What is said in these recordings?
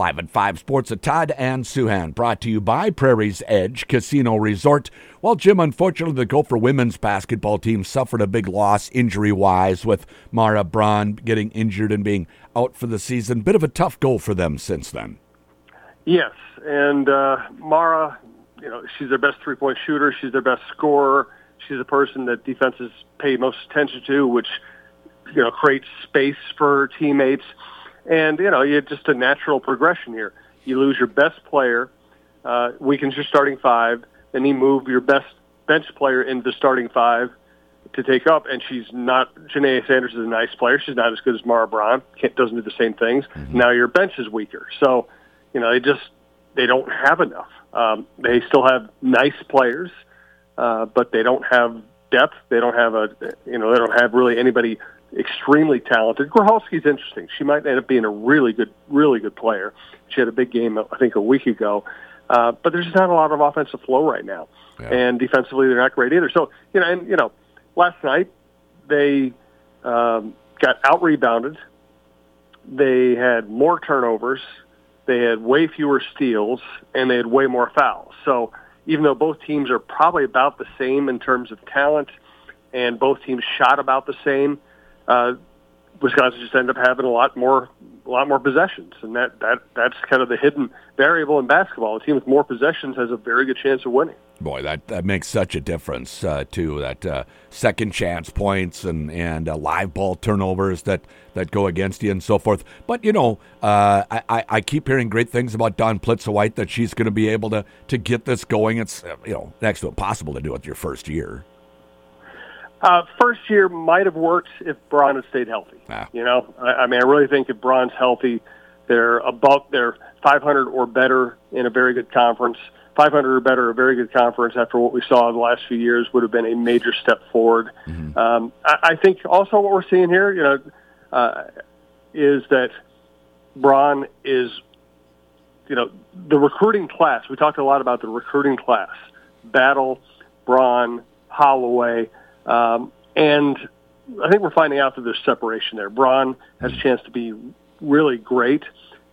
Live at 5 Sports at Todd and Souhan, brought to you by Prairie's Edge Casino Resort. Well, Jim, unfortunately, the Gopher women's basketball team suffered a big loss injury wise with Mara Braun getting injured and being out for the season. Bit of a tough goal for them since then. Yes, and uh, Mara, you know, she's their best three point shooter, she's their best scorer, she's the person that defenses pay most attention to, which, you know, creates space for teammates and, you know, you just a natural progression here. You lose your best player, uh, weakens your starting five, then you move your best bench player into the starting five to take up. And she's not, Janay Sanders is a nice player. She's not as good as Mara Braun. Can't, doesn't do the same things. Mm-hmm. Now your bench is weaker. So, you know, they just, they don't have enough. Um, they still have nice players, uh, but they don't have depth. They don't have a, you know, they don't have really anybody extremely talented. Grocholski's interesting. She might end up being a really good, really good player. She had a big game, I think, a week ago. Uh, but there's just not a lot of offensive flow right now, yeah. and defensively they're not great either. So you know, and you know, last night they um, got out rebounded. They had more turnovers. They had way fewer steals, and they had way more fouls. So even though both teams are probably about the same in terms of talent, and both teams shot about the same, uh, Wisconsin just ended up having a lot more a lot more possessions, and that that that's kind of the hidden variable in basketball. A team with more possessions has a very good chance of winning. Boy, that, that makes such a difference uh, too. That uh, second chance points and and uh, live ball turnovers that that go against you and so forth. But you know, uh, I I keep hearing great things about Don Dawn Plitzuweit that she's going to be able to to get this going. It's you know next to impossible to do it your first year. Uh, first year might have worked if Braun had stayed healthy. You know, I, I mean, I really think if Braun's healthy, they're above, they're 500 or better in a very good conference. 500 or better, a very good conference after what we saw in the last few years would have been a major step forward. Mm-hmm. Um, I, I think also what we're seeing here, you know, uh, is that Braun is, you know, the recruiting class. We talked a lot about the recruiting class: Battle, Braun, Holloway um, and I think we're finding out that there's separation there. Braun has a chance to be really great.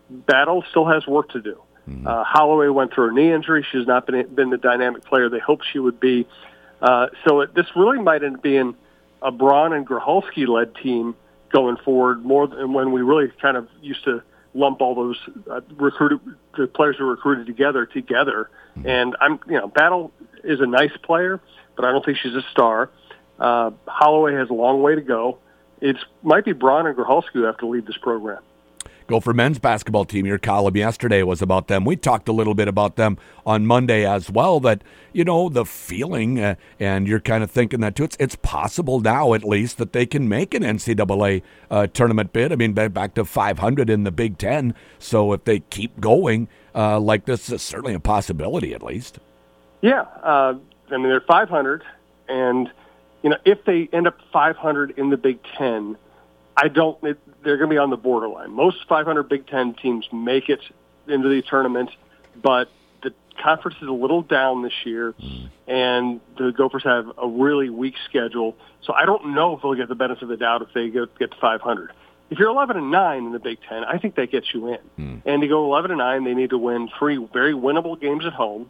Battle still has work to do. Mm-hmm. Uh, Holloway went through a knee injury. She has not been been the dynamic player they hoped she would be. Uh, so it, this really might end up being a Braun and Grocholski led team going forward more than when we really kind of used to lump all those uh, recruited the players who were recruited together together. Mm-hmm. And I'm you know Battle is a nice player, but I don't think she's a star. Uh, Holloway has a long way to go. It might be Braun and Grocholski who have to lead this program. Gopher men's basketball team. Your column yesterday was about them. We talked a little bit about them on Monday as well. That you know the feeling, uh, and you're kind of thinking that too. It's it's possible now, at least, that they can make an NCAA uh, tournament bid. I mean, back to 500 in the Big Ten. So if they keep going uh, like this, it's certainly a possibility, at least. Yeah, uh, I mean they're 500, and you know, if they end up 500 in the Big Ten, I don't. It, they're going to be on the borderline. Most 500 Big Ten teams make it into the tournament, but the conference is a little down this year, and the Gophers have a really weak schedule. So I don't know if they'll get the benefit of the doubt if they get, get to 500. If you're 11 and 9 in the Big Ten, I think that gets you in. Mm. And to go 11 and 9, they need to win three very winnable games at home,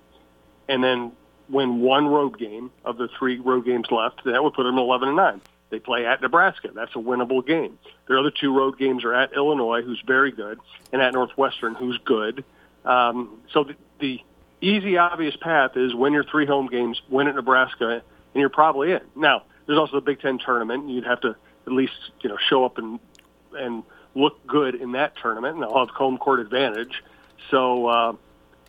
and then win one road game of the three road games left, that would put them 11 and 9. They play at Nebraska. That's a winnable game. Their other two road games are at Illinois, who's very good, and at Northwestern, who's good. Um, so the, the easy, obvious path is win your three home games, win at Nebraska, and you're probably in. Now, there's also the Big Ten tournament. You'd have to at least you know show up and and look good in that tournament, and they'll have home court advantage. So uh,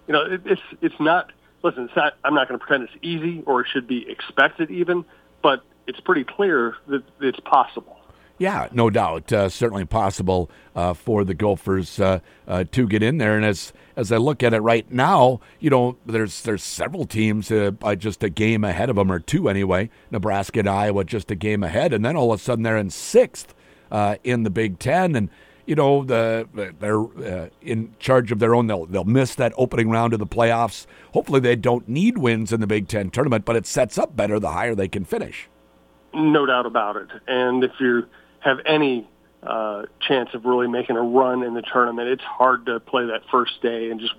you know it, it's it's not listen, it's not, I'm not going to pretend it's easy or it should be expected even, but it's pretty clear that it's possible. Yeah, no doubt. Uh, certainly possible uh, for the Gophers uh, uh to get in there. And as as I look at it right now, you know, there's there's several teams uh, just a game ahead of them, or two anyway. Nebraska and Iowa just a game ahead, and then all of a sudden they're in sixth uh, in the Big Ten. And you know, the they're uh, in charge of their own. They'll they'll miss that opening round of the playoffs. Hopefully, they don't need wins in the Big Ten tournament, but it sets up better the higher they can finish. No doubt about it. And if you have any uh, chance of really making a run in the tournament. It's hard to play that first day and just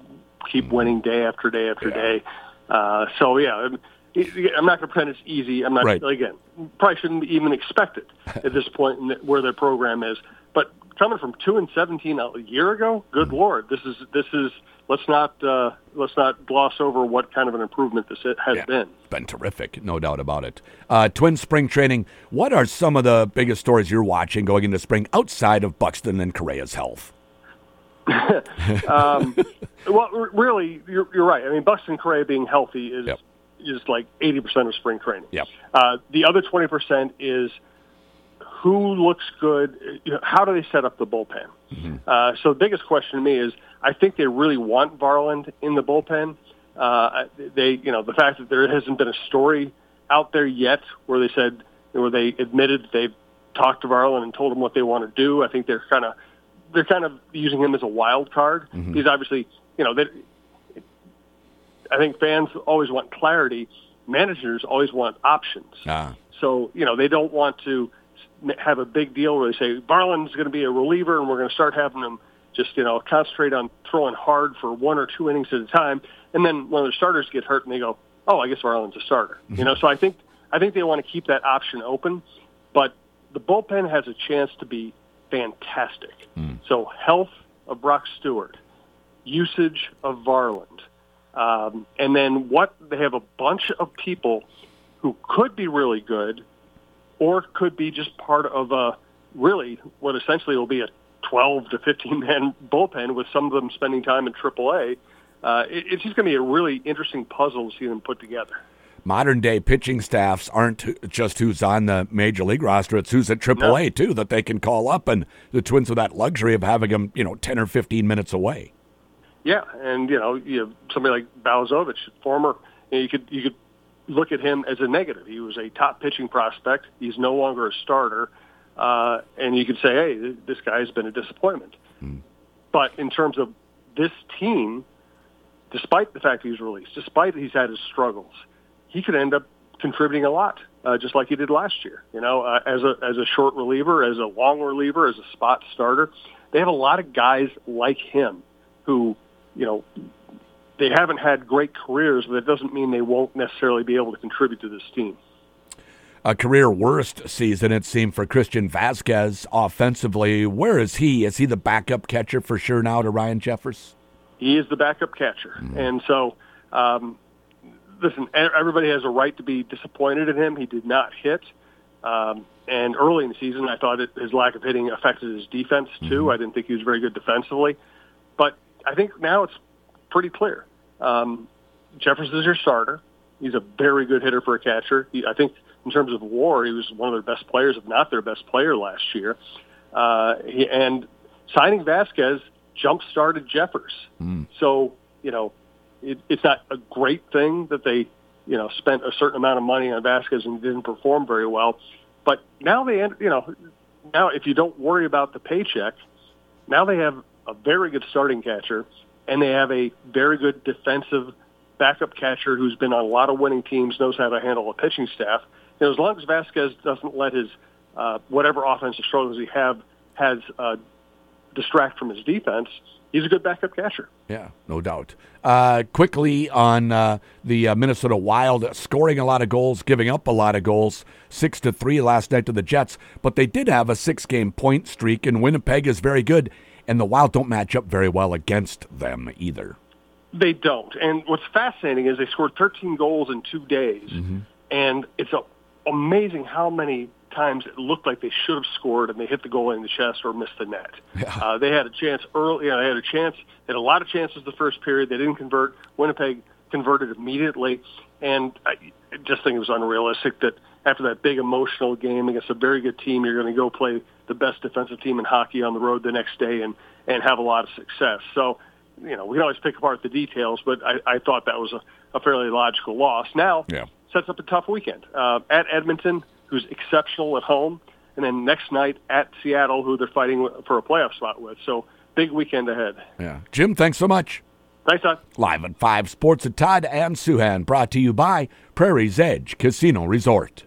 keep winning day after day after Yeah. day. Uh, so yeah, I'm, I'm not going to pretend it's easy. I'm not Right. again. Probably shouldn't even expect it at this point in the, where their program is. But coming from two and seventeen a year ago, good lord, this is this is. Let's not uh, let's not gloss over what kind of an improvement this has Yeah. been. It's been terrific, no doubt about it. Uh, twin spring training. What are some of the biggest stories you're watching going into spring outside of Buxton and Correa's health? Um, well, r- really, you're, you're right. I mean, Buxton Correa being healthy is Yep. is like 80% of spring training. Yep. Uh, the other 20% is who looks good. You know, how do they set up the bullpen? Uh, so the biggest question to me is, I think they really want Varland in the bullpen. Uh, they, you know, the fact that there hasn't been a story out there yet where they said, where they admitted they've talked to Varland and told him what they want to do. I think they're kind of, they're kind of using him as a wild card. He's obviously, you know, they, I think fans always want clarity. Managers always want options. Ah, So, you know, they don't want to have a big deal where they say Varland's going to be a reliever and we're going to start having them just, you know, concentrate on throwing hard for one or two innings at a time. And then when the starters get hurt and they go, oh, I guess Varland's a starter. You know, so I think, I think they want to keep that option open. But the bullpen has a chance to be fantastic. So health of Brock Stewart, usage of Varland, um, and then what they have a bunch of people who could be really good, or could be just part of a really what essentially will be a 12 to 15 man bullpen with some of them spending time in AAA. Uh, it, it's just going to be a really interesting puzzle to see them put together. modern day pitching staffs aren't just who's on the major league roster; it's who's at AAA too that they can call up, and the Twins have that luxury of having them, you know, ten or fifteen minutes away. Yeah, and you know, you have somebody like Balazovic, former. You, know, you could you could look at him as a negative. He was a top pitching prospect. He's no longer a starter, uh, and you could say, hey, this guy has been a disappointment. But in terms of this team, despite the fact he's released, despite he's had his struggles, he could end up contributing a lot, uh, just like he did last year. You know, uh, as a as a short reliever, as a long reliever, as a spot starter, they have a lot of guys like him who, you know, they haven't had great careers, but it doesn't mean they won't necessarily be able to contribute to this team. A career worst season it seemed for Christian Vazquez offensively. Where is he? Is he the backup catcher for sure now to Ryan Jeffers? He is the backup catcher, and so um, listen. Everybody has a right to be disappointed in him. He did not hit, um, and early in the season, I thought it, his lack of hitting affected his defense too. I didn't think he was very good defensively, but I think now it's pretty clear. Um, Jeffers is your starter. He's a very good hitter for a catcher. He, I think in terms of WAR, he was one of their best players, if not their best player last year. Uh, he, and signing Vazquez jump started Jeffers. So you know, it, it's not a great thing that they you know spent a certain amount of money on Vazquez and didn't perform very well. But now they, end- you know, now if you don't worry about the paycheck, now they have a very good starting catcher, and they have a very good defensive backup catcher who's been on a lot of winning teams, knows how to handle a pitching staff. Know, as long as Vazquez doesn't let his uh, whatever offensive struggles he have has uh, distract from his defense, he's a good backup catcher. Yeah, no doubt. Uh, quickly on uh, the uh, Minnesota Wild, scoring a lot of goals, giving up a lot of goals, six to three last night to the Jets. But they did have a six-game point streak, and Winnipeg is very good, and the Wild don't match up very well against them either. They don't. And what's fascinating is they scored 13 goals in two days, and it's a, amazing how many times it looked like they should have scored and they hit the goal in the chest or missed the net. Uh, they had a chance early. You know, they had a chance. They had a lot of chances the first period. They didn't convert. Winnipeg converted immediately, and I just think it was unrealistic that after that big emotional game against a very good team, you're going to go play the best defensive team in hockey on the road the next day and and have a lot of success. So you know, we can always pick apart the details, but I, I thought that was a, a fairly logical loss. Now, Yeah. sets up a tough weekend uh, at Edmonton, who's exceptional at home, and then next night at Seattle, who they're fighting for a playoff spot with. So big weekend ahead. Yeah. Jim, thanks so much. Thanks, Todd. Live at 5 Sports at Todd and Souhan, brought to you by Prairie's Edge Casino Resort.